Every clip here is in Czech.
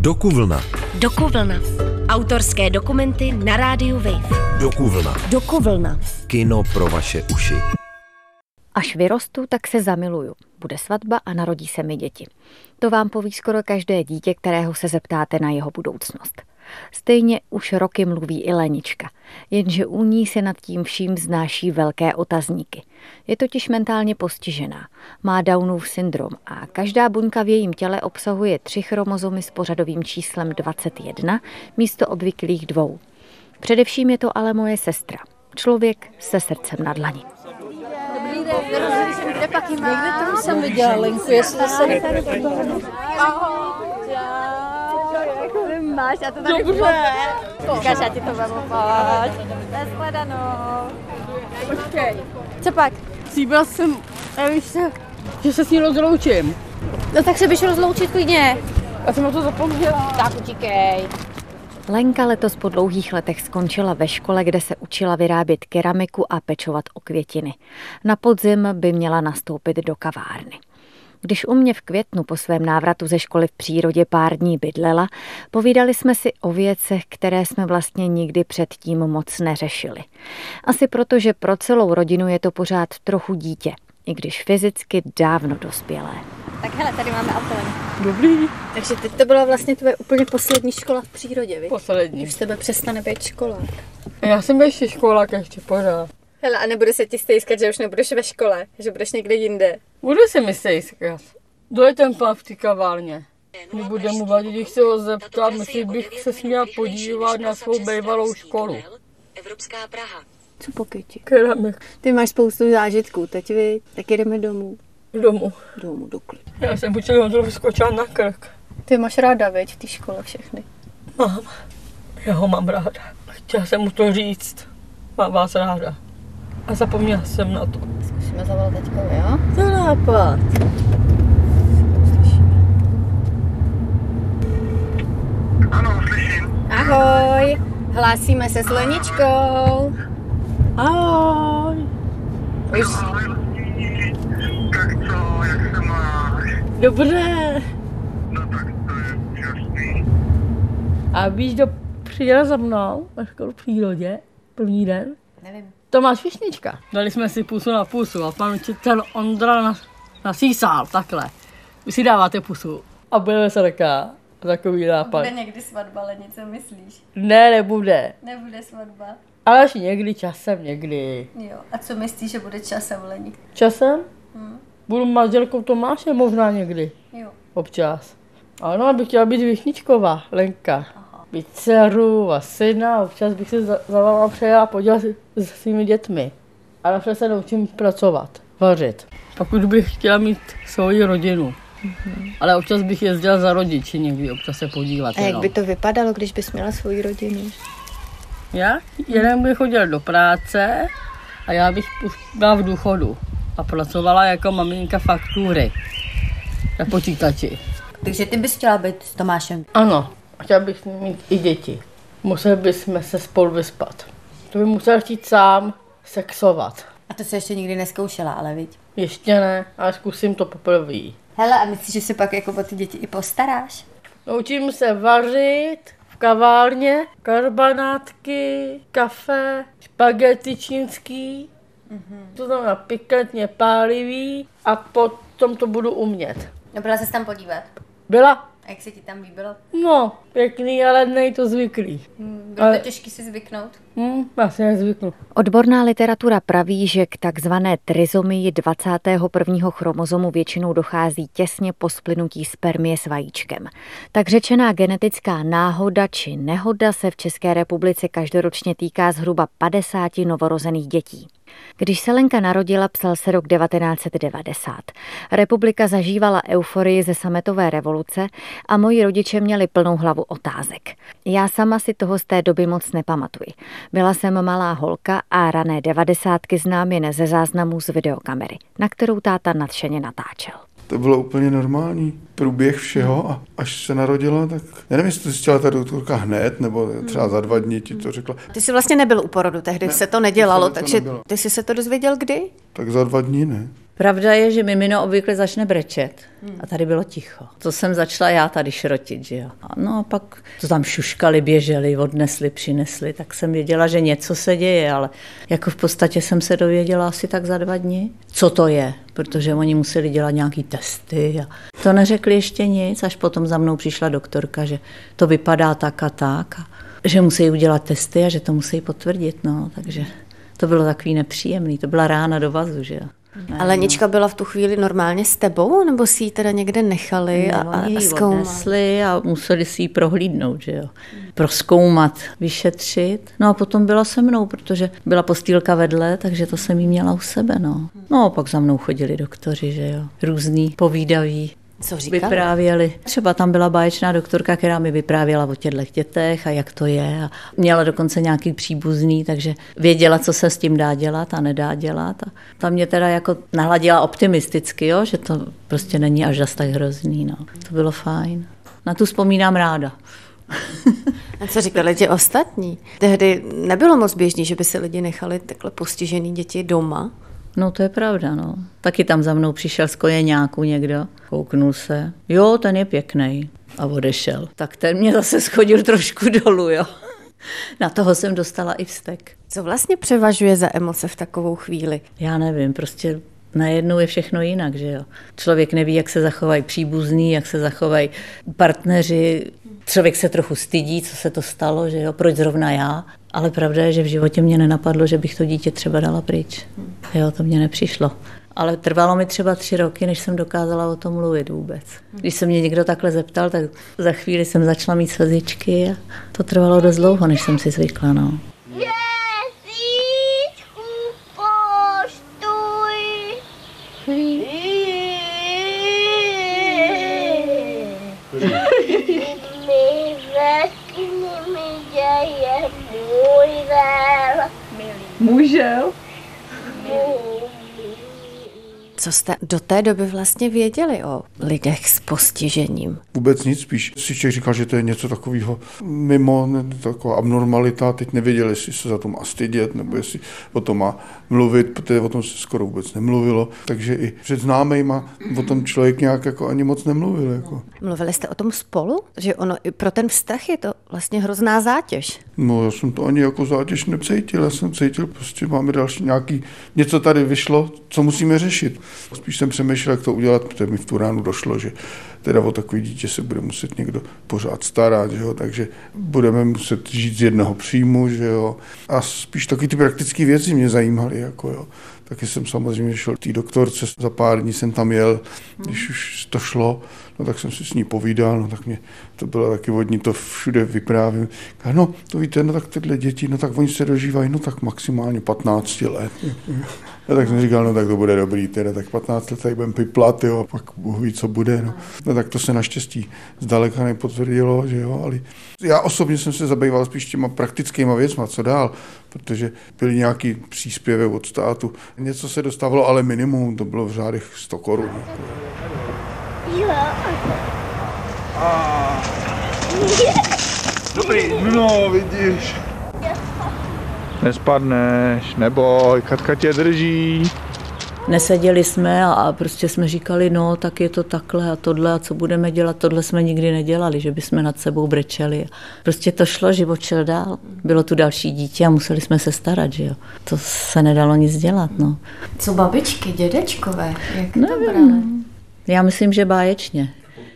Dokuvlna. Dokuvlna. Autorské dokumenty na rádiu Wave. Dokuvlna. Dokuvlna. Kino pro vaše uši. Až vyrostu, tak se zamiluju. Bude svatba a narodí se mi děti. To vám poví skoro každé dítě, kterého se zeptáte na jeho budoucnost. Stejně už roky mluví i Lenička, jenže u ní se nad tím vším znáší velké otazníky. Je totiž mentálně postižená, má Downův syndrom a každá buňka v jejím těle obsahuje tři chromozomy s pořadovým číslem 21 místo obvyklých dvou. Především je to ale moje sestra, člověk se srdcem na dlani. Kde pak jí má? Někde tam jsem viděla Lenku, jestli se... máš, já to tady Dobře. Říkáš, já ti to vemu, pojď. Nashledanou. Počkej. Co pak? Slíbila jsem Evice, že se s ní rozloučím. No tak se běž rozloučit klidně. Já jsem na to zapomněla. Tak utíkej. Lenka letos po dlouhých letech skončila ve škole, kde se učila vyrábět keramiku a pečovat o květiny. Na podzim by měla nastoupit do kavárny. Když u mě v květnu po svém návratu ze školy v přírodě pár dní bydlela, povídali jsme si o věcech, které jsme vlastně nikdy předtím moc neřešili. Asi proto, že pro celou rodinu je to pořád trochu dítě, i když fyzicky dávno dospělé. Tak hele, tady máme autolen. Dobrý. Takže teď to byla vlastně tvoje úplně poslední škola v přírodě, víš? Poslední. Už tebe přestane být školák. Já jsem ještě školák ještě pořád. Hele, a nebude se ti stejskat, že už nebudeš ve škole, že budeš někde jinde. Bude se mi stejskat. Kdo je ten pán v té kavárně? Nebude mu vadit, když se ho zeptat, myslím, bych se směla podívat na svou bývalou školu. Evropská Praha. Co pokyti? Keramik Ty máš spoustu zážitků, teď vy, tak jdeme domů. domů. Domů do klidu. Já jsem počela on trochu skočila na krk. Ty máš ráda, veď, té škole všechny. Mám. Já ho mám ráda. Chtěla jsem mu to říct. Mám vás ráda. A zapomněla jsem na to. Zkusíme zavolat teďkovi, jo? To je nápad. Ano, slyším. Ahoj, hlásíme se s Leničkou. Ahoj. Už Ahoj. Tak co, jak se máš? Dobré. No tak to je úžasný. A víš, kdo přijel za mnou na školu v přírodě? První den? nevím. Tomáš Višnička. Dali jsme si pusu na pusu a pan učitel Ondra na, na sísál, takhle. Vy si dáváte pusu a budeme se taká. Takový nápad. někdy svatba, Lenice, myslíš? Ne, nebude. Nebude svatba. Ale až někdy, časem někdy. Jo, a co myslíš, že bude časem, Leni? Časem? Budu manželkou Tomáše možná někdy. Jo. Občas. Ano, abych chtěla být Višničková, Lenka. Být dceru a syna, občas bych se za, za váma přejela podívat s svými dětmi. A napřed se naučím pracovat, vařit. Pokud bych chtěla mít svoji rodinu. Ale občas bych jezdila za rodiči někdy, občas se podívat. A jak jenom. by to vypadalo, když bys měla svoji rodinu? Já? Jeden bych chodil do práce a já bych už byla v důchodu. A pracovala jako maminka faktury na počítači. Takže ty bys chtěla být s Tomášem. Ano, chtěla bych mít i děti. Museli bychom se spolu vyspat. To by musel chtít sám sexovat. A to se ještě nikdy neskoušela, ale viď? Ještě ne, ale zkusím to poprvé. Hele, a myslíš, že se pak jako o ty děti i postaráš? Naučím se vařit v kavárně, karbanátky, kafe, špagety čínský, to znamená pikantně pálivý a potom to budu umět. No byla se tam podívat. Byla? A jak se ti tam líbilo? No, pěkný, ale nej to zvyklý. Bylo Ale- to těžké si zvyknout? Hm, já si nezvyknu. Odborná literatura praví, že k takzvané trizomii 21. chromozomu většinou dochází těsně po splynutí spermie s vajíčkem. Tak řečená genetická náhoda či nehoda se v České republice každoročně týká zhruba 50 novorozených dětí. Když se Lenka narodila, psal se rok 1990. Republika zažívala euforii ze sametové revoluce a moji rodiče měli plnou hlavu otázek. Já sama si toho z té doby moc nepamatuji. Byla jsem malá holka a rané devadesátky znám jen ze záznamů z videokamery, na kterou táta nadšeně natáčel. To bylo úplně normální průběh všeho a až se narodila, tak já nevím, jestli to zjistila ta doktorka hned, nebo třeba za dva dny ti to řekla. Ty jsi vlastně nebyl u porodu, tehdy se to nedělalo, to takže nebylo. ty jsi se to dozvěděl kdy? Tak za dva dny ne. Pravda je, že mimino obvykle začne brečet a tady bylo ticho. To jsem začala já tady šrotit, že jo. No a pak to tam šuškali, běželi, odnesli, přinesli, tak jsem věděla, že něco se děje, ale jako v podstatě jsem se dověděla asi tak za dva dny, co to je, protože oni museli dělat nějaký testy a to neřekli ještě nic, až potom za mnou přišla doktorka, že to vypadá tak a tak a že musí udělat testy a že to musí potvrdit, no, takže to bylo takový nepříjemný, to byla rána do vazu, že jo. Ale Nička byla v tu chvíli normálně s tebou, nebo si ji teda někde nechali a, No, a, a ji zkoumali? a museli si ji prohlídnout, že jo. Proskoumat, vyšetřit. No a potom byla se mnou, protože byla postýlka vedle, takže to jsem jí měla u sebe, no. No a pak za mnou chodili doktoři, že jo. Různý, povídaví. Co říkali? Vyprávěli. Třeba tam byla báječná doktorka, která mi vyprávěla o těchto dětech a jak to je. A měla dokonce nějaký příbuzný, takže věděla, co se s tím dá dělat a nedá dělat. A ta mě teda jako nahladila optimisticky, jo, že to prostě není až zas tak hrozný. No. To bylo fajn. Na tu vzpomínám ráda. A co říkali ti ostatní? Tehdy nebylo moc běžný, že by si lidi nechali takhle postižený děti doma. No to je pravda, no. Taky tam za mnou přišel z kojeňáku někdo, kouknul se. Jo, ten je pěkný. A odešel. Tak ten mě zase schodil trošku dolů, jo. Na toho jsem dostala i vztek. Co vlastně převažuje za emoce v takovou chvíli? Já nevím, prostě najednou je všechno jinak, že jo. Člověk neví, jak se zachovají příbuzní, jak se zachovají partneři. Člověk se trochu stydí, co se to stalo, že jo, proč zrovna já. Ale pravda je, že v životě mě nenapadlo, že bych to dítě třeba dala pryč. Jo, to mě nepřišlo. Ale trvalo mi třeba tři roky, než jsem dokázala o tom mluvit vůbec. Když se mě někdo takhle zeptal, tak za chvíli jsem začala mít slzičky a to trvalo dost dlouho, než jsem si zvykla. No. Měsíčku Mujão. Mujão. Co jste do té doby vlastně věděli o lidech s postižením? Vůbec nic, spíš si člověk říkal, že to je něco takového mimo, taková abnormalita. Teď nevěděli, jestli se za to má stydět, nebo jestli o tom má mluvit, protože o tom se skoro vůbec nemluvilo. Takže i před známejma o tom člověk nějak jako ani moc nemluvil. Jako. Mluvili jste o tom spolu? Že ono i pro ten vztah je to vlastně hrozná zátěž. No, já jsem to ani jako zátěž nepcítil, já jsem cítil, prostě máme další nějaký, něco tady vyšlo, co musíme řešit. Spíš jsem přemýšlel, jak to udělat, protože mi v tu ránu došlo, že teda o takový dítě se bude muset někdo pořád starat, že jo? takže budeme muset žít z jednoho příjmu, že jo. A spíš taky ty praktické věci mě zajímaly, jako jo. Taky jsem samozřejmě šel k té doktorce, za pár dní jsem tam jel, když už to šlo, no tak jsem si s ní povídal, no tak mě to bylo taky vodní, to všude vyprávím. No to víte, no tak tyhle děti, no tak oni se dožívají, no tak maximálně 15 let. Já tak jsem říkal, no tak to bude dobrý, teda tak 15 let tady budeme piplat, jo, a pak Bůh ví, co bude, no. no. tak to se naštěstí zdaleka nepotvrdilo, že jo, ale já osobně jsem se zabýval spíš těma praktickýma věcma, co dál, protože byly nějaký příspěvek od státu. Něco se dostávalo, ale minimum, to bylo v řádech 100 korun. Dobrý, no vidíš. Nespadneš, neboj, Katka tě drží. Neseděli jsme a, prostě jsme říkali, no tak je to takhle a tohle a co budeme dělat, tohle jsme nikdy nedělali, že bychom nad sebou brečeli. Prostě to šlo, život šel dál. Bylo tu další dítě a museli jsme se starat, že jo. To se nedalo nic dělat, no. Co babičky, dědečkové? Jak No, to brali? Já myslím, že báječně.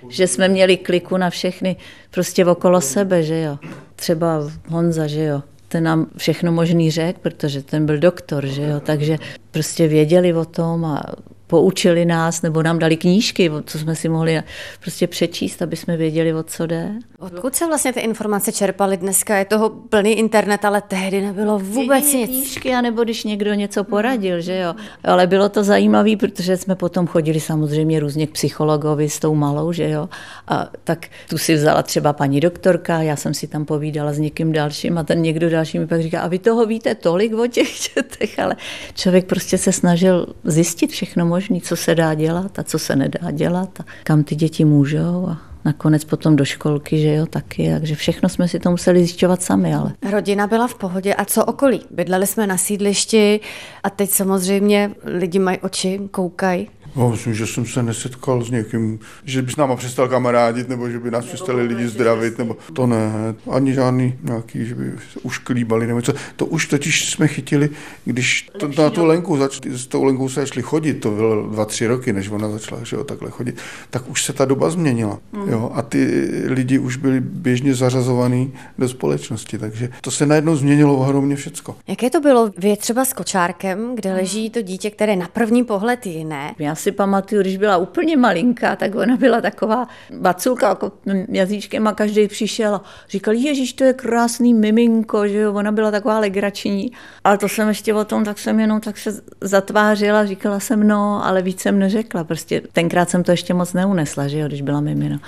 Že jsme měli kliku na všechny prostě okolo sebe, že jo. Třeba Honza, že jo. Ten nám všechno možný řekl, protože ten byl doktor, že jo. Takže prostě věděli o tom a poučili nás, nebo nám dali knížky, co jsme si mohli prostě přečíst, aby jsme věděli, o co jde. Odkud se vlastně ty informace čerpaly dneska? Je toho plný internet, ale tehdy nebylo vůbec Jedině nic. Knížky, anebo když někdo něco poradil, že jo. Ale bylo to zajímavé, protože jsme potom chodili samozřejmě různě k psychologovi s tou malou, že jo. A tak tu si vzala třeba paní doktorka, já jsem si tam povídala s někým dalším a ten někdo další mi pak říká, a vy toho víte tolik o těch dětech, ale člověk prostě se snažil zjistit všechno možné, co se dá dělat a co se nedá dělat a kam ty děti můžou a nakonec potom do školky, že jo, taky, takže všechno jsme si to museli zjišťovat sami, ale. Rodina byla v pohodě a co okolí? Bydleli jsme na sídlišti a teď samozřejmě lidi mají oči, koukají. No, myslím, že jsem se nesetkal s někým, že by s náma přestal kamarádit, nebo že by nás přestali lidi zdravit, nebo to ne. Ani žádný nějaký, že by se už klíbali, nebo co. To už totiž jsme chytili, když to, na tu Lenku, zač, s tou Lenkou se začali chodit, to bylo dva, tři roky, než ona začala že jo, takhle chodit, tak už se ta doba změnila. Jo, a ty lidi už byli běžně zařazovaní do společnosti, takže to se najednou změnilo ohromně všecko. Jaké to bylo? Vy třeba s kočárkem, kde leží to dítě, které na první pohled je jiné. Já si pamatuju, když byla úplně malinká, tak ona byla taková baculka jako jazyčkem a každý přišel a říkal, Ježíš, to je krásný miminko, že jo, ona byla taková legrační. Ale to jsem ještě o tom, tak jsem jenom tak se zatvářila, říkala jsem no, ale víc jsem neřekla. Prostě tenkrát jsem to ještě moc neunesla, že jo, když byla mimino.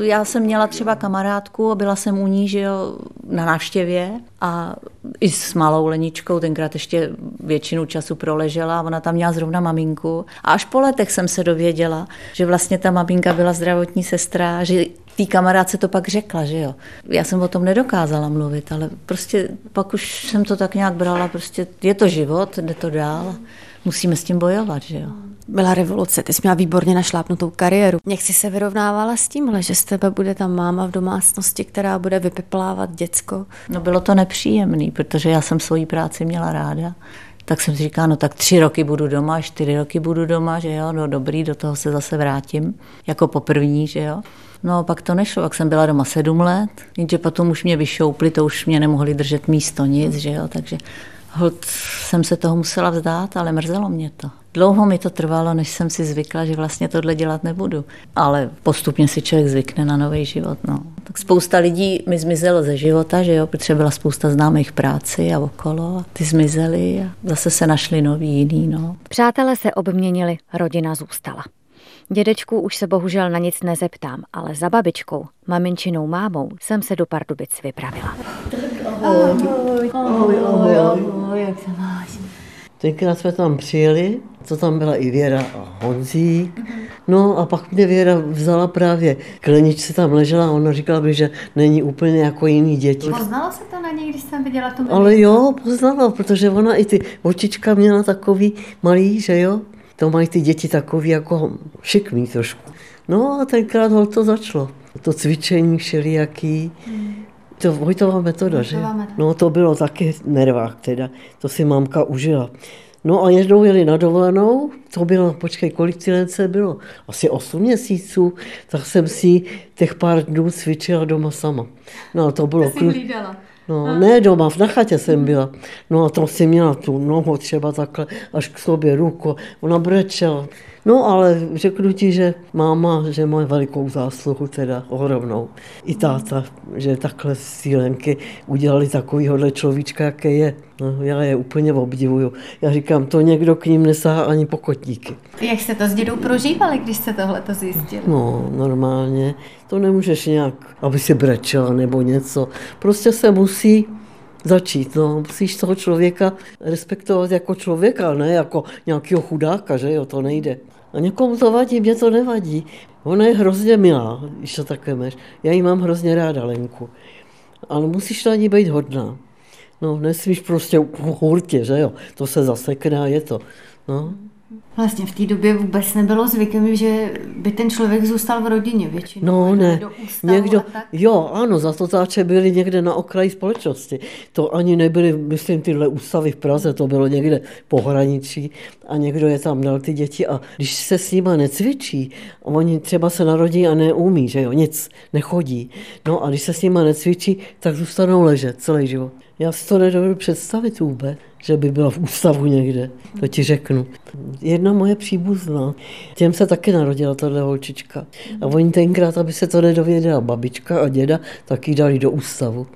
Já jsem měla třeba kamarádku a byla jsem u ní, že jo, na návštěvě a i s malou Leničkou, tenkrát ještě většinu času proležela a ona tam měla zrovna maminku. A až po letech jsem se dověděla, že vlastně ta maminka byla zdravotní sestra, že té kamarádce to pak řekla, že jo. Já jsem o tom nedokázala mluvit, ale prostě pak už jsem to tak nějak brala, prostě je to život, jde to dál, musíme s tím bojovat, že jo. Byla revoluce, ty jsi měla výborně našlápnutou kariéru. Jak jsi se vyrovnávala s tímhle, že z tebe bude ta máma v domácnosti, která bude vypeplávat děcko? No bylo to nepříjemný, protože já jsem svoji práci měla ráda. Tak jsem si říkala, no tak tři roky budu doma, čtyři roky budu doma, že jo, no dobrý, do toho se zase vrátím, jako poprvní, že jo. No pak to nešlo, pak jsem byla doma sedm let, jenže potom už mě vyšoupli, to už mě nemohli držet místo nic, že jo, takže Hod jsem se toho musela vzdát, ale mrzelo mě to. Dlouho mi to trvalo, než jsem si zvykla, že vlastně tohle dělat nebudu. Ale postupně si člověk zvykne na nový život. No. Tak spousta lidí mi zmizelo ze života, že jo, protože byla spousta známých práci a okolo. A ty zmizely a zase se našli noví jiný. No. Přátelé se obměnili, rodina zůstala. Dědečku už se bohužel na nic nezeptám, ale za babičkou, maminčinou mámou, jsem se do Pardubic vypravila. Ahoj, ahoj, ahoj, ahoj, jak se máš? Tenkrát jsme tam přijeli, to tam byla i Věra a Honzík. No a pak mě Věra vzala právě kleničce tam ležela a ona říkala mi, že není úplně jako jiný děti. Poznala se to na něj, když jsem viděla tu Ale jo, poznala, protože ona i ty očička měla takový malý, že jo? To mají ty děti takový jako šikmý trošku. No a tenkrát ho to začalo. To cvičení všelijaký. To Vojtová metoda, že? No to bylo taky nervák teda. To si mámka užila. No a jednou jeli na dovolenou, to bylo, počkej, kolik cilence bylo? Asi 8 měsíců, tak jsem si těch pár dnů cvičila doma sama. No a to bylo... Jsi hlídala. No, ne doma, na chatě jsem byla. No a to si měla tu nohu třeba takhle až k sobě ruku. Ona brečela. No ale řeknu ti, že máma, že má velikou zásluhu teda ohromnou. I táta, že takhle sílenky udělali takovýhodle človíčka, jaký je. No, já je úplně obdivuju. Já říkám, to někdo k ním nesá ani pokotníky. Jak jste to s dědou prožívali, když jste tohle to zjistili? No, normálně. To nemůžeš nějak, aby si brečela nebo něco. Prostě se musí začít. No. Musíš toho člověka respektovat jako člověka, ne jako nějakého chudáka, že jo, to nejde. A někomu to vadí, mě to nevadí. Ona je hrozně milá, když to takhle máš. Já jí mám hrozně ráda, Lenku. Ale musíš na ní být hodná. No, nesmíš prostě hurtě, že jo. To se zasekne a je to. No. Vlastně v té době vůbec nebylo zvykem, že by ten člověk zůstal v rodině většinou. No ne, někdo, jo, ano, za to táče byli někde na okraji společnosti. To ani nebyly, myslím, tyhle ústavy v Praze, to bylo někde pohraničí a někdo je tam dal ty děti a když se s nima necvičí, oni třeba se narodí a neumí, že jo, nic, nechodí. No a když se s nima necvičí, tak zůstanou ležet celý život. Já si to nedovedu představit vůbec, že by byla v ústavu někde, to ti řeknu. Jedna moje příbuzná, těm se taky narodila tahle holčička. A oni tenkrát, aby se to nedověděla babička a děda, tak ji dali do ústavu.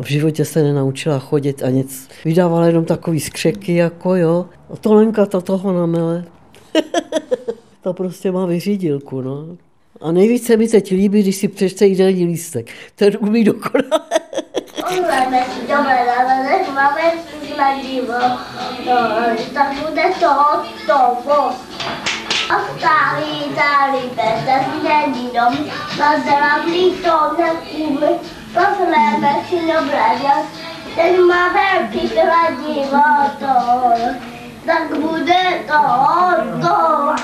V životě se nenaučila chodit a nic. Vydávala jenom takový skřeky, jako jo. A to Lenka ta toho namele. to prostě má vyřídilku, no. A nejvíce mi teď líbí, když si přečte jídelní lístek. Ten umí dokonale. Máme dobré, ale než máme snadivo, no, tak bude to hotovo. A stálý tady bezesměný dom, na zdravý to nekůmy, pozveme si dobré ten má velký kladivotor, tak bude to hotovo.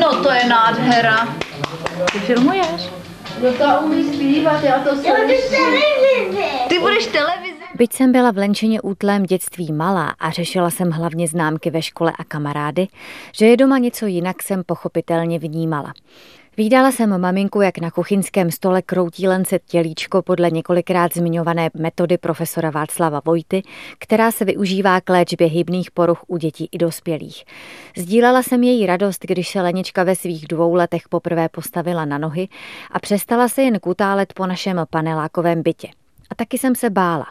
No to je nádhera. Ty filmuješ? No ta umí zpívat, já to televizi. Ty budeš televize. Byť jsem byla v Lenčině útlém dětství malá a řešila jsem hlavně známky ve škole a kamarády, že je doma něco jinak jsem pochopitelně vnímala. Vídala jsem maminku, jak na kuchyňském stole kroutí lence tělíčko podle několikrát zmiňované metody profesora Václava Vojty, která se využívá k léčbě hybných poruch u dětí i dospělých. Sdílela jsem její radost, když se Lenička ve svých dvou letech poprvé postavila na nohy a přestala se jen kutálet po našem panelákovém bytě. A taky jsem se bála.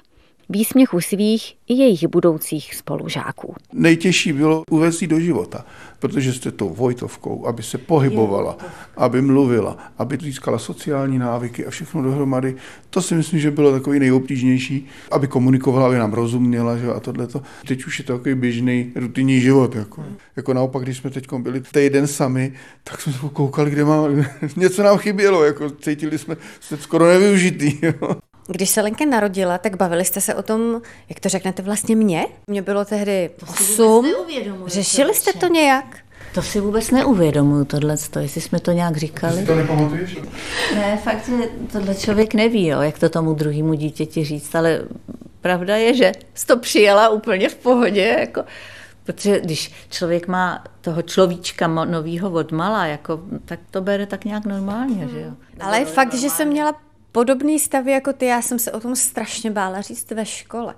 Výsměchu svých i jejich budoucích spolužáků. Nejtěžší bylo uvést do života, protože jste tou Vojtovkou, aby se pohybovala, aby mluvila, aby získala sociální návyky a všechno dohromady. To si myslím, že bylo takový nejobtížnější, aby komunikovala, aby nám rozuměla že? a tohleto. Teď už je to takový běžný rutinní život. Jako, jako naopak, když jsme teď byli týden sami, tak jsme se koukali, kde má, něco nám chybělo, jako cítili jsme se skoro nevyužitý. Jo? Když se Lenka narodila, tak bavili jste se o tom, jak to řeknete vlastně mě? Mě bylo tehdy osm. Řešili jste to nějak? To si vůbec neuvědomuju, tohle, jestli jsme to nějak říkali. Ty to nepamatuješ? Ne, fakt, že tohle člověk neví, jo, jak to tomu druhému dítěti říct, ale pravda je, že jsi to přijela úplně v pohodě, jako, protože když člověk má toho človíčka novýho od mala, jako, tak to bere tak nějak normálně, že jo. Ale je fakt, že jsem měla podobný stavy jako ty, já jsem se o tom strašně bála říct ve škole.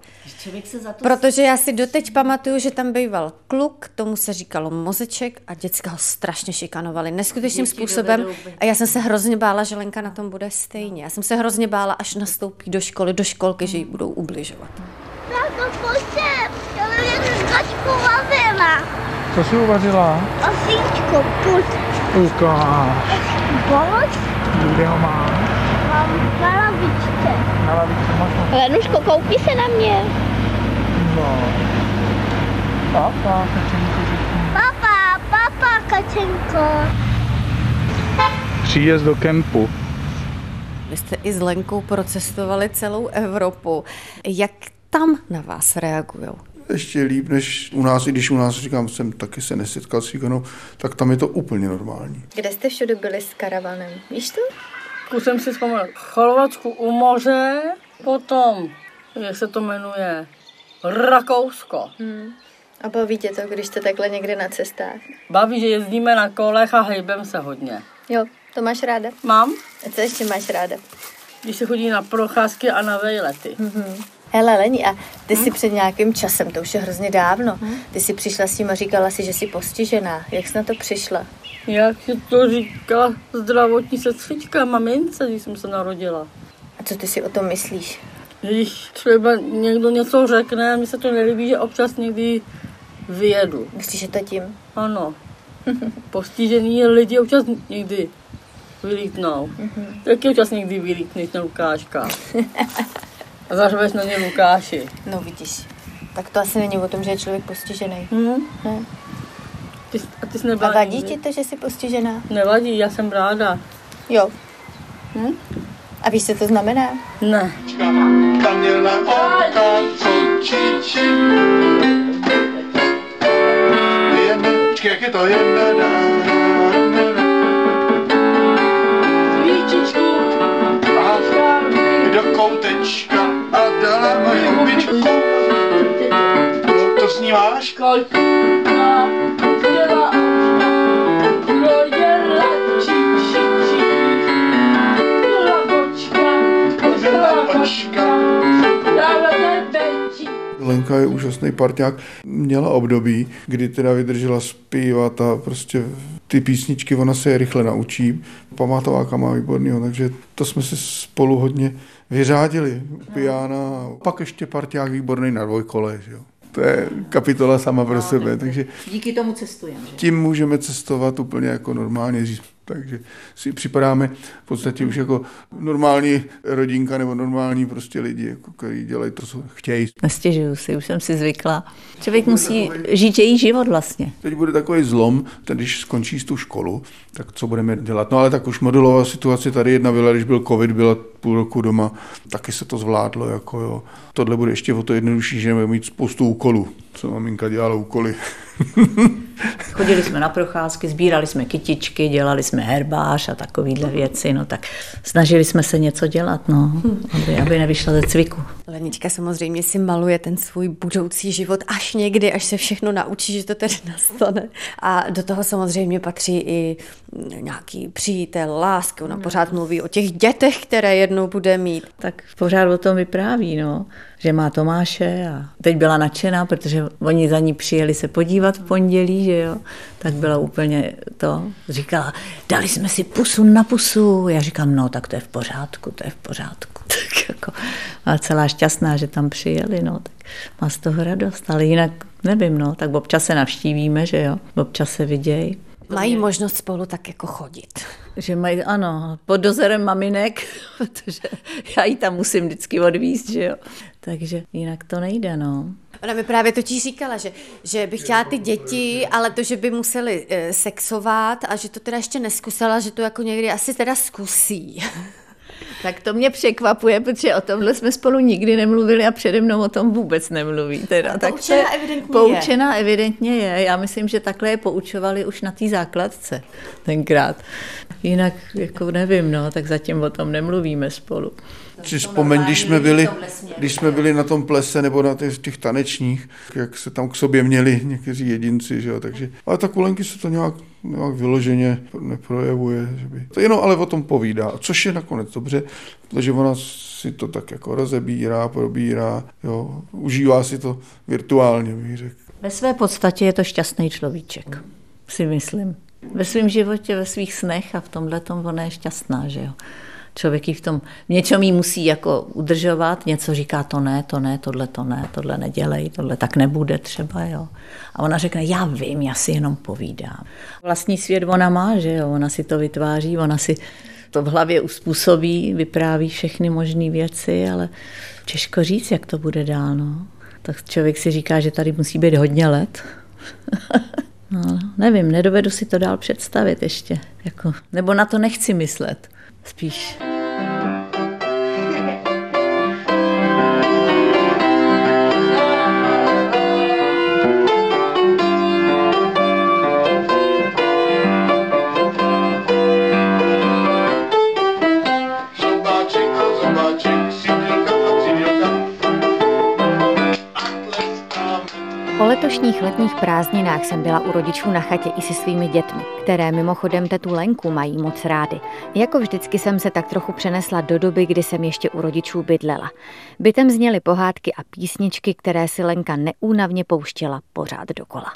Se za to... Protože já si doteď pamatuju, že tam býval kluk, tomu se říkalo mozeček a děcka ho strašně šikanovali neskutečným Děti způsobem. dovedou. A já jsem se hrozně bála, že Lenka na tom bude stejně. Já jsem se hrozně bála, až nastoupí do školy, do školky, že jí budou ubližovat. Táto, pojď sem, já vazila. Co jsi uvařila? Osíčko, pojď. Ukáž. Pojď, Kde ho máš? Na máš na... Lenuško, koukni se na mě. No. Papa, kačenko, řekni. Papa, papa, kačenko. Příjezd do kempu. Vy jste i s Lenkou procestovali celou Evropu. Jak tam na vás reagují? ještě líp, než u nás, i když u nás, říkám, jsem taky se nesetkal s Ciganou, tak tam je to úplně normální. Kde jste všude byli s karavanem? Víš to? Zkus jsem si vzpomenout. Chorvatsku u moře, potom, jak se to jmenuje, Rakousko. Hmm. A baví tě to, když jste takhle někde na cestách? Baví, že jezdíme na kolech a hejbem se hodně. Jo, to máš ráda? Mám, A co ještě máš ráda? když se chodí na procházky a na vejlety. Mhm. Hele, Leni, a ty jsi před nějakým časem, to už je hrozně dávno, ty jsi přišla s tím a říkala si, že jsi postižená. Jak jsi na to přišla? Jak si to říkala zdravotní sestřička, mamince, když jsem se narodila. A co ty si o tom myslíš? Když třeba někdo něco řekne, mi se to nelíbí, že občas někdy vyjedu. Myslíš, že to tím? Ano. Postižený lidi občas někdy vylítnou. Taky občas někdy vylítneš na Lukáška. A zařveš na ně Lukáši. No vidíš. Tak to asi není o tom, že je člověk postižený. Hm? Ne. Ty, a ty jsi A nebyla vadí nikdy? ti to, že jsi postižená? Nevadí, já jsem ráda. Jo. Hm? A víš, co to znamená? Ne. Svíčičku, a do koutečka a dala moji hubičku. To snímáš? Lenka je úžasný parťák. Měla období, kdy teda vydržela zpívat a prostě ty písničky, ona se je rychle naučí. Pamatováka má výbornýho, takže to jsme si spolu hodně vyřádili. Piana a pak ještě parťák výborný na dvojkole, že jo. To je kapitola sama pro sebe, takže Díky tomu cestujeme. Tím můžeme cestovat úplně jako normálně. Říct, Takže si připadáme v podstatě už jako normální rodinka nebo normální prostě lidi, jako, kteří dělají to, co chtějí. Nestěžuju si, už jsem si zvykla. Člověk musí žít její život vlastně. Teď bude takový zlom, ten, když skončí tu školu, tak co budeme dělat? No ale tak už modelová situace tady jedna byla, když byl covid, byla půl roku doma, taky se to zvládlo. Jako jo. Tohle bude ještě o to jednodušší, že budeme mít spoustu úkolů, co maminka dělala úkoly. Chodili jsme na procházky, sbírali jsme kytičky, dělali jsme herbář a takovéhle věci, no tak snažili jsme se něco dělat, no, aby, aby nevyšla ze cviku. Lenička samozřejmě si maluje ten svůj budoucí život až někdy, až se všechno naučí, že to tedy nastane. A do toho samozřejmě patří i nějaký přítel, láska. Ona pořád mluví o těch dětech, které jednou bude mít. Tak pořád o tom vypráví, no, že má Tomáše a teď byla nadšená, protože oni za ní přijeli se podívat v pondělí, že jo, tak byla úplně to, říkala, dali jsme si pusu na pusu. Já říkám, no tak to je v pořádku, to je v pořádku. Tak jako, a celá šťastná, že tam přijeli, no, tak má z toho radost, ale jinak nevím, no, tak občas se navštívíme, že jo, občas se vidějí. Mají možnost spolu tak jako chodit. Že mají, ano, pod dozorem maminek, protože já ji tam musím vždycky odvízt, že jo. Takže jinak to nejde, no. Ona mi právě totiž říkala, že, že by chtěla ty děti, ale to, že by museli e, sexovat a že to teda ještě neskusila, že to jako někdy asi teda zkusí. Tak to mě překvapuje, protože o tomhle jsme spolu nikdy nemluvili a přede mnou o tom vůbec nemluví. Teda. A tak poučená to je- evidentně poučená evidentně je. Já myslím, že takhle je poučovali už na té základce tenkrát. Jinak jako nevím, no, tak zatím o tom nemluvíme spolu. Si vzpomeň, když jsme, byli, když jsme byli na tom plese nebo na těch, těch tanečních, jak se tam k sobě měli někteří jedinci, že jo, takže, ale tak u Lenky se to nějak, nějak vyloženě neprojevuje, že by, to jenom ale o tom povídá, což je nakonec dobře, protože ona si to tak jako rozebírá, probírá, jo, užívá si to virtuálně, bych řekl. Ve své podstatě je to šťastný človíček, si myslím. Ve svém životě, ve svých snech a v tomhle tom ona je šťastná, že jo. Člověk jí v tom, v něčem jí musí jako udržovat, něco říká to ne, to ne, tohle to ne, tohle nedělej, tohle tak nebude třeba, jo. A ona řekne, já vím, já si jenom povídám. Vlastní svět ona má, že jo, ona si to vytváří, ona si to v hlavě uspůsobí, vypráví všechny možné věci, ale těžko říct, jak to bude dál, no. Tak člověk si říká, že tady musí být hodně let. No, nevím, nedovedu si to dál představit ještě. Jako, nebo na to nechci myslet. Spíš. Letošních letních prázdninách jsem byla u rodičů na chatě i se svými dětmi, které mimochodem tetu Lenku mají moc rády. Jako vždycky jsem se tak trochu přenesla do doby, kdy jsem ještě u rodičů bydlela. Bytem zněly pohádky a písničky, které si Lenka neúnavně pouštěla pořád dokola.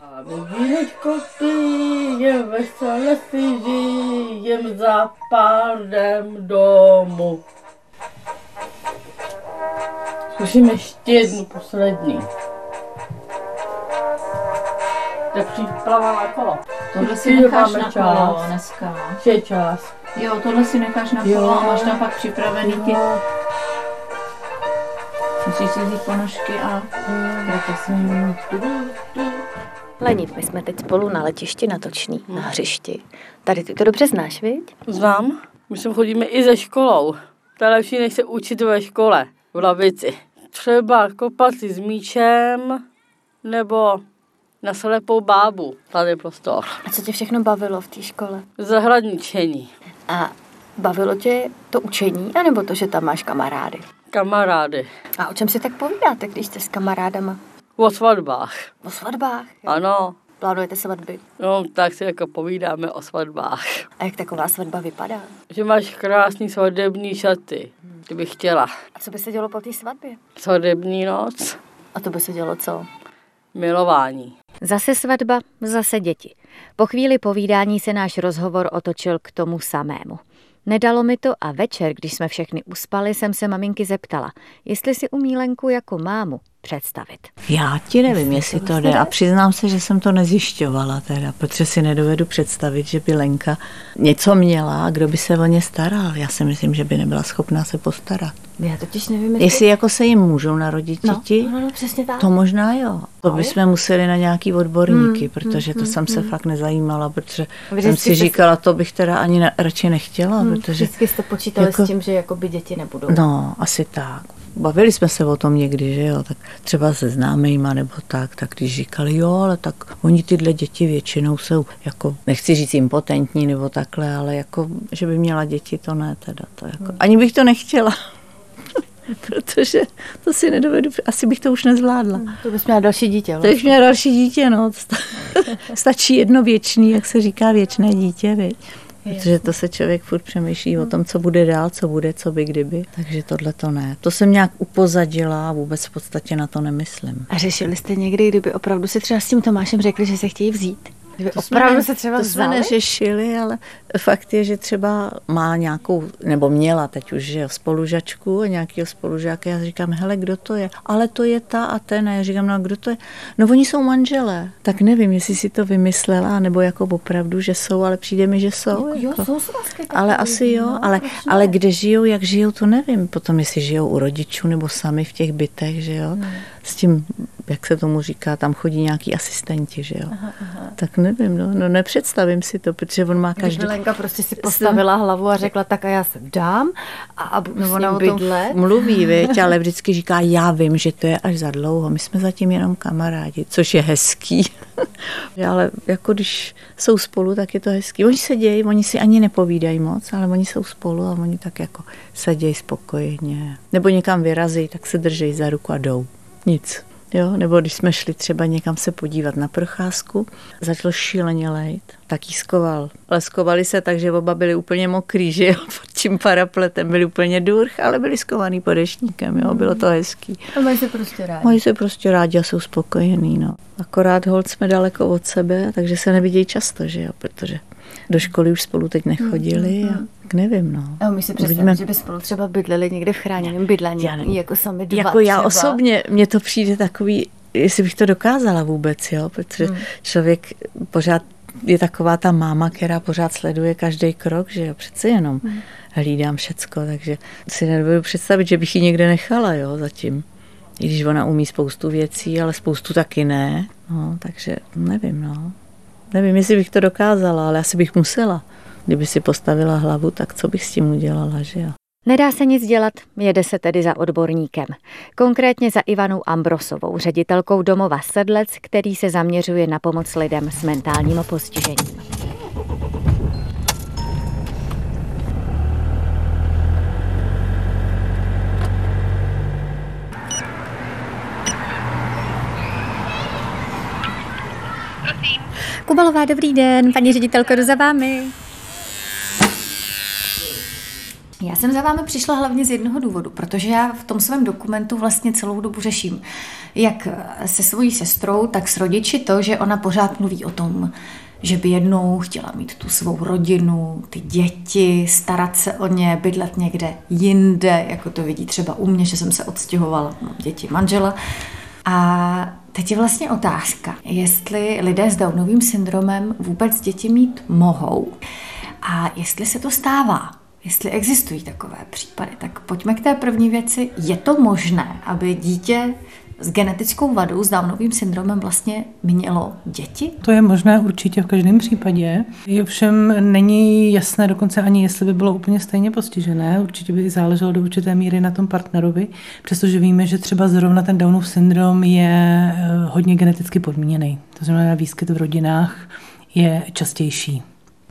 Zkusím ještě jednu poslední. Je příprava na kolo. Tohle si necháš na čas. kolo dneska. Je čas. Jo, tohle si necháš na kolo a máš tam pak připravený ty... Musíš si vzít ponožky a kratěsy. Leni, my jsme teď spolu na letišti na Toční, na hřišti. Tady ty to dobře znáš, viď? Znám. My sem chodíme i ze školou. To je lepší, než se učit ve škole, v lavici. Třeba kopat si s míčem, nebo na slepou bábu. Tady prostor. A co tě všechno bavilo v té škole? Zahradničení. A bavilo tě to učení, anebo to, že tam máš kamarády? Kamarády. A o čem si tak povídáte, když jste s kamarádama? O svatbách. O svatbách? jo? Ano. Plánujete svatby? No, tak si jako povídáme o svatbách. A jak taková svatba vypadá? Že máš krásný svadební šaty, kdyby chtěla. A co by se dělo po té svatbě? Svadební noc, A to by se dělo co? milování. Zase svatba, zase děti. Po chvíli povídání se náš rozhovor otočil k tomu samému. Nedalo mi to a večer, když jsme všechny uspali, jsem se maminky zeptala, jestli si umí Lenku jako mámu představit. Já ti nevím, jestli to jde. A přiznám se, že jsem to nezjišťovala teda, protože si nedovedu představit, že by Lenka něco měla a kdo by se o ně staral. Já si myslím, že by nebyla schopná se postarat. Já totiž nevím, jestli... Jestli jako se jim můžou narodit No, děti, no, no, přesně tak. to možná jo. To bychom museli na nějaký odborníky, Hmm, protože to hmm, jsem se hmm. fakt nezajímala, protože Vždycky jsem si říkala, to bych teda ani radši nechtěla, Hmm, protože... Vždycky jste počítali jako- s tím, že jakoby děti nebudou. No, asi tak. Bavili jsme se o tom někdy, že jo, tak třeba se známejma nebo tak, tak když říkali, jo, ale tak oni tyhle děti většinou jsou jako, nechci říct impotentní nebo takhle, ale jako, že by měla děti, to ne teda, to jako, ani bych to nechtěla. Protože to si nedovedu, asi bych to už nezvládla. To bys měla další dítě. To bych měla další dítě, no. Sta- Stačí jedno věčný, jak se říká, věčné dítě, viď? Protože to se člověk furt přemýšlí o tom, co bude dál, co bude, co by kdyby. Takže tohle to ne. To jsem nějak upozadila a vůbec v podstatě na to nemyslím. A řešili jste někdy, kdyby opravdu si třeba s tím Tomášem řekli, že se chtějí vzít? Kdyby To jsme opravdu ne- se třeba To jsme vzali? neřešili, ale fakt je, že třeba má nějakou, nebo měla teď už, že jo, spolužačku a nějakého spolužáka. Já říkám, hele, kdo to je? Ale to je ta a ten. A já říkám, no a kdo to je? No oni jsou manželé. Tak nevím, jestli si to vymyslela, nebo jako opravdu, že jsou, ale přijde mi, že jsou. Jo, jako. jsou svazky. Ale asi jo, ale, ale kde žijou, jak žijou, to nevím. Potom, jestli žijou u rodičů nebo sami v těch bytech, že jo. S tím, jak se tomu říká, tam chodí nějaký asistenti, že jo. Tak nevím, no, no nepředstavím si to, protože on má každý... Lenka prostě si postavila hlavu a řekla, tak a já se vdám a, a budu No s ona ním o tom bydlet. mluví, viď, ale vždycky říká, já vím, že to je až za dlouho, my jsme zatím jenom kamarádi, což je hezký. ale jako když jsou spolu, tak je to hezký. Oni se dějí, oni si ani nepovídají moc, ale oni jsou spolu a oni tak jako sedějí spokojeně. Nebo někam vyrazí, tak se drží za ruku a jdou. Nic. Jo, nebo když jsme šli třeba někam se podívat na procházku, začal šíleně lejt, tak jí skoval. Ale skovali se tak, že oba byli úplně mokrý, že jo, pod tím parapletem byli úplně durch, ale byli skovaný podešníkem, jo, bylo to hezký. A mají se prostě rádi. Mají se prostě rádi a jsou spokojení, no. Akorát hold jsme daleko od sebe, takže se nevidějí často, že jo, protože do školy už spolu teď nechodili a tak nevím, no. A my si představit, že by spolu třeba bydleli někde v chráněném bydlení, Já nevím. jako sami dva Jako já třeba. osobně, mně to přijde takový, jestli bych to dokázala vůbec, jo, protože Hmm. člověk pořád je taková ta máma, která pořád sleduje každý krok, že jo, přece jenom Hmm. hlídám všecko, takže si nedovedu představit, že bych ji někde nechala, jo, zatím. I když ona umí spoustu věcí, ale spoustu taky ne, no, takže nevím, no. Nevím, jestli bych to dokázala, ale asi bych musela. Kdyby si postavila hlavu, tak co bych s tím udělala, že jo? Nedá se nic dělat, jede se tedy za odborníkem. Konkrétně za Ivanou Ambrosovou, ředitelkou domova Sedlec, který se zaměřuje na pomoc lidem s mentálním postižením. Kubalová, dobrý den, paní ředitelko, jdu za vámi. Já jsem za vámi přišla hlavně z jednoho důvodu, protože já v tom svém dokumentu vlastně celou dobu řeším, jak se svojí sestrou, tak s rodiči to, že ona pořád mluví o tom, že by jednou chtěla mít tu svou rodinu, ty děti, starat se o ně, bydlet někde jinde, jako to vidí třeba u mě, že jsem se odstěhovala, děti, manžela. A teď je vlastně otázka, jestli lidé s Downovým syndromem vůbec děti mít mohou a jestli se to stává. Jestli existují takové případy, tak pojďme k té první věci. Je to možné, aby dítě s genetickou vadou, s Downovým syndromem vlastně mělo děti? To je možné určitě v každém případě. Je Ovšem není jasné dokonce ani, jestli by bylo úplně stejně postižené. Určitě by záleželo do určité míry na tom partnerovi, přestože víme, že třeba zrovna ten Downův syndrom je eh, hodně geneticky podmíněný. To znamená, výskyt v rodinách je častější.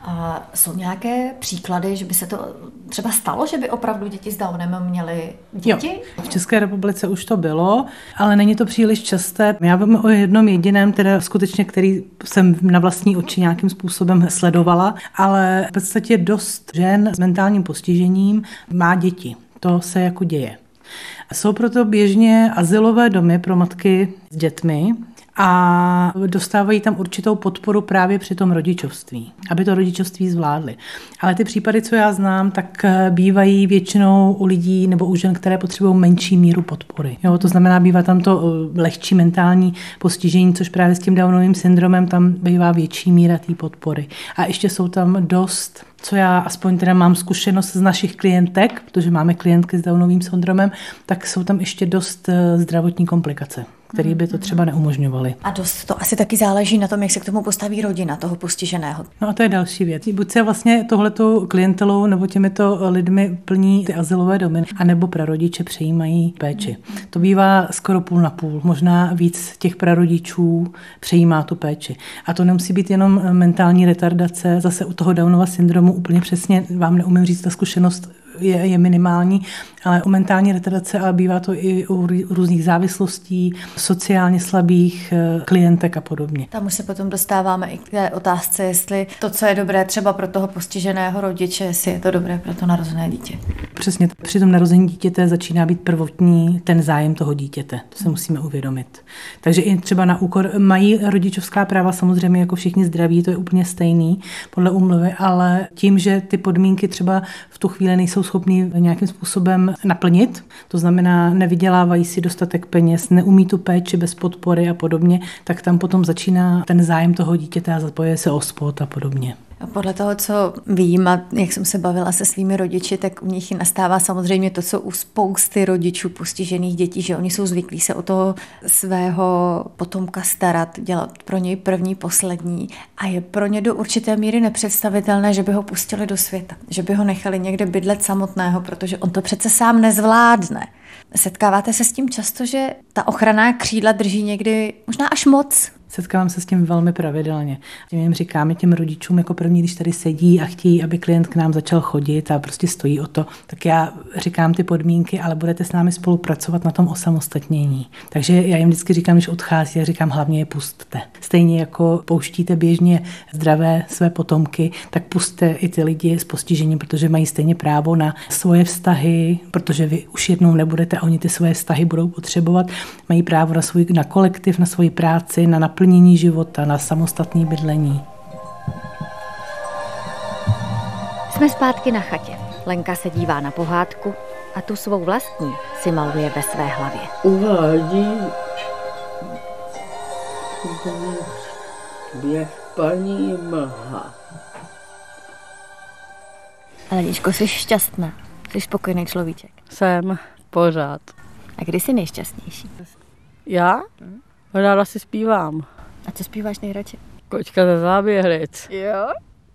A jsou nějaké příklady, že by se to třeba stalo, že by opravdu děti s Downem měly děti? Jo, v České republice už to bylo, ale není to příliš časté. Já vím o jednom jediném, teda skutečně, který jsem na vlastní oči nějakým způsobem sledovala, ale v podstatě dost žen s mentálním postižením má děti. To se jako děje. Jsou proto běžně asilové domy pro matky s dětmi, a dostávají tam určitou podporu právě při tom rodičovství, aby to rodičovství zvládli. Ale ty případy, co já znám, tak eh, bývají většinou u lidí nebo u žen, které potřebují menší míru podpory. Jo, to znamená, bývá tam to eh, lehčí mentální postižení, což právě s tím Downovým syndromem tam bývá větší míra té podpory. A ještě jsou tam dost co já aspoň teda mám zkušenost z našich klientek, protože máme klientky s Downovým syndromem, tak jsou tam ještě dost eh, zdravotní komplikace který by to třeba neumožňovali. A dost to asi taky záleží na tom, jak se k tomu postaví rodina toho postiženého. No a to je další věc. Buď se vlastně tohletou klientelou nebo těmito lidmi plní ty asilové domy, anebo prarodiče přejímají péči. To bývá skoro půl na půl. Možná víc těch prarodičů přejímá tu péči. A to nemusí být jenom mentální retardace. Zase u toho Downova syndromu úplně přesně vám neumím říct ta zkušenost je, je minimální, ale u mentální retardace, ale bývá to i u různých závislostí, sociálně slabých eh, klientek a podobně. Tam už se potom dostáváme i k té otázce, jestli to, co je dobré třeba pro toho postiženého rodiče, jestli je to dobré pro to narozené dítě. Přesně, při tom narození dítěte začíná být prvotní ten zájem toho dítěte. To se musíme uvědomit. Takže i třeba na úkor mají rodičovská práva samozřejmě jako všichni zdraví, to je úplně stejný podle úmluvy, ale tím, že ty podmínky třeba v tu chvíli nejsou schopní nějakým způsobem naplnit, to znamená, nevydělávají si dostatek peněz, neumí tu péči bez podpory a podobně, tak tam potom začíná ten zájem toho dítěte a zapojuje se o sport a podobně. Podle toho, co vím a jak jsem se bavila se svými rodiči, tak u nich nastává samozřejmě to, co u spousty rodičů postižených dětí, že oni jsou zvyklí se o toho svého potomka starat, dělat pro něj první, poslední a je pro ně do určité míry nepředstavitelné, že by ho pustili do světa, že by ho nechali někde bydlet samotného, protože on to přece sám nezvládne. Setkáváte se s tím často, že ta ochranná křídla drží někdy možná až moc Setkávám se s tím velmi pravidelně. Tím jim říkáme těm rodičům jako první, když tady sedí a chtějí, aby klient k nám začal chodit a prostě stojí o to, tak já říkám ty podmínky, ale budete s námi spolupracovat na tom osamostatnění. Takže já jim vždycky říkám, když odchází, já říkám, hlavně je pustte. Stejně jako pouštíte běžně zdravé své potomky, tak puste i ty lidi s postižením, protože mají stejně právo na svoje vztahy, protože vy už jednou nebudete a oni ty svoje vztahy budou potřebovat. Mají právo na svůj na kolektiv, na svoji práci, na naplnění života, na samostatné bydlení. Jsme zpátky na chatě. Lenka se dívá na pohádku a tu svou vlastní si maluje ve své hlavě. Uvádí běh paní mlha. Leničko, jsi šťastná. Jsi spokojený človíček. Jsem pořád. A kdy jsi nejšťastnější? Já? Ráda si zpívám. A co zpíváš nejradši? Kočka ze záběhlic. Jo?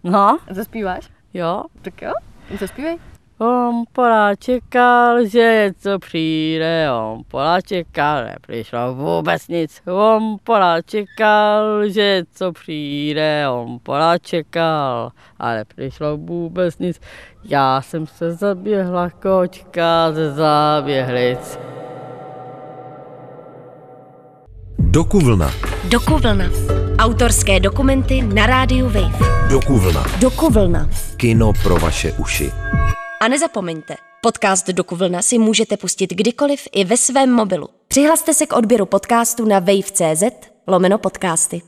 No. A co zpíváš? Jo. Tak jo, co zpívej? On pola čekal, že něco přijde, on pola čekal, nepřišlo vůbec nic. On pola čekal, že co přijde, on pola čekal, ale nepřišlo vůbec nic. Já jsem se zaběhla kočka ze záběhlic. Dokuvlna. Dokuvlna. Autorské dokumenty na rádiu Wave. Dokuvlna. Dokuvlna. Kino pro vaše uši. A nezapomeňte, podcast Dokuvlna si můžete pustit kdykoliv i ve svém mobilu. Přihlaste se k odběru podcastu na wave.cz lomeno podcasty.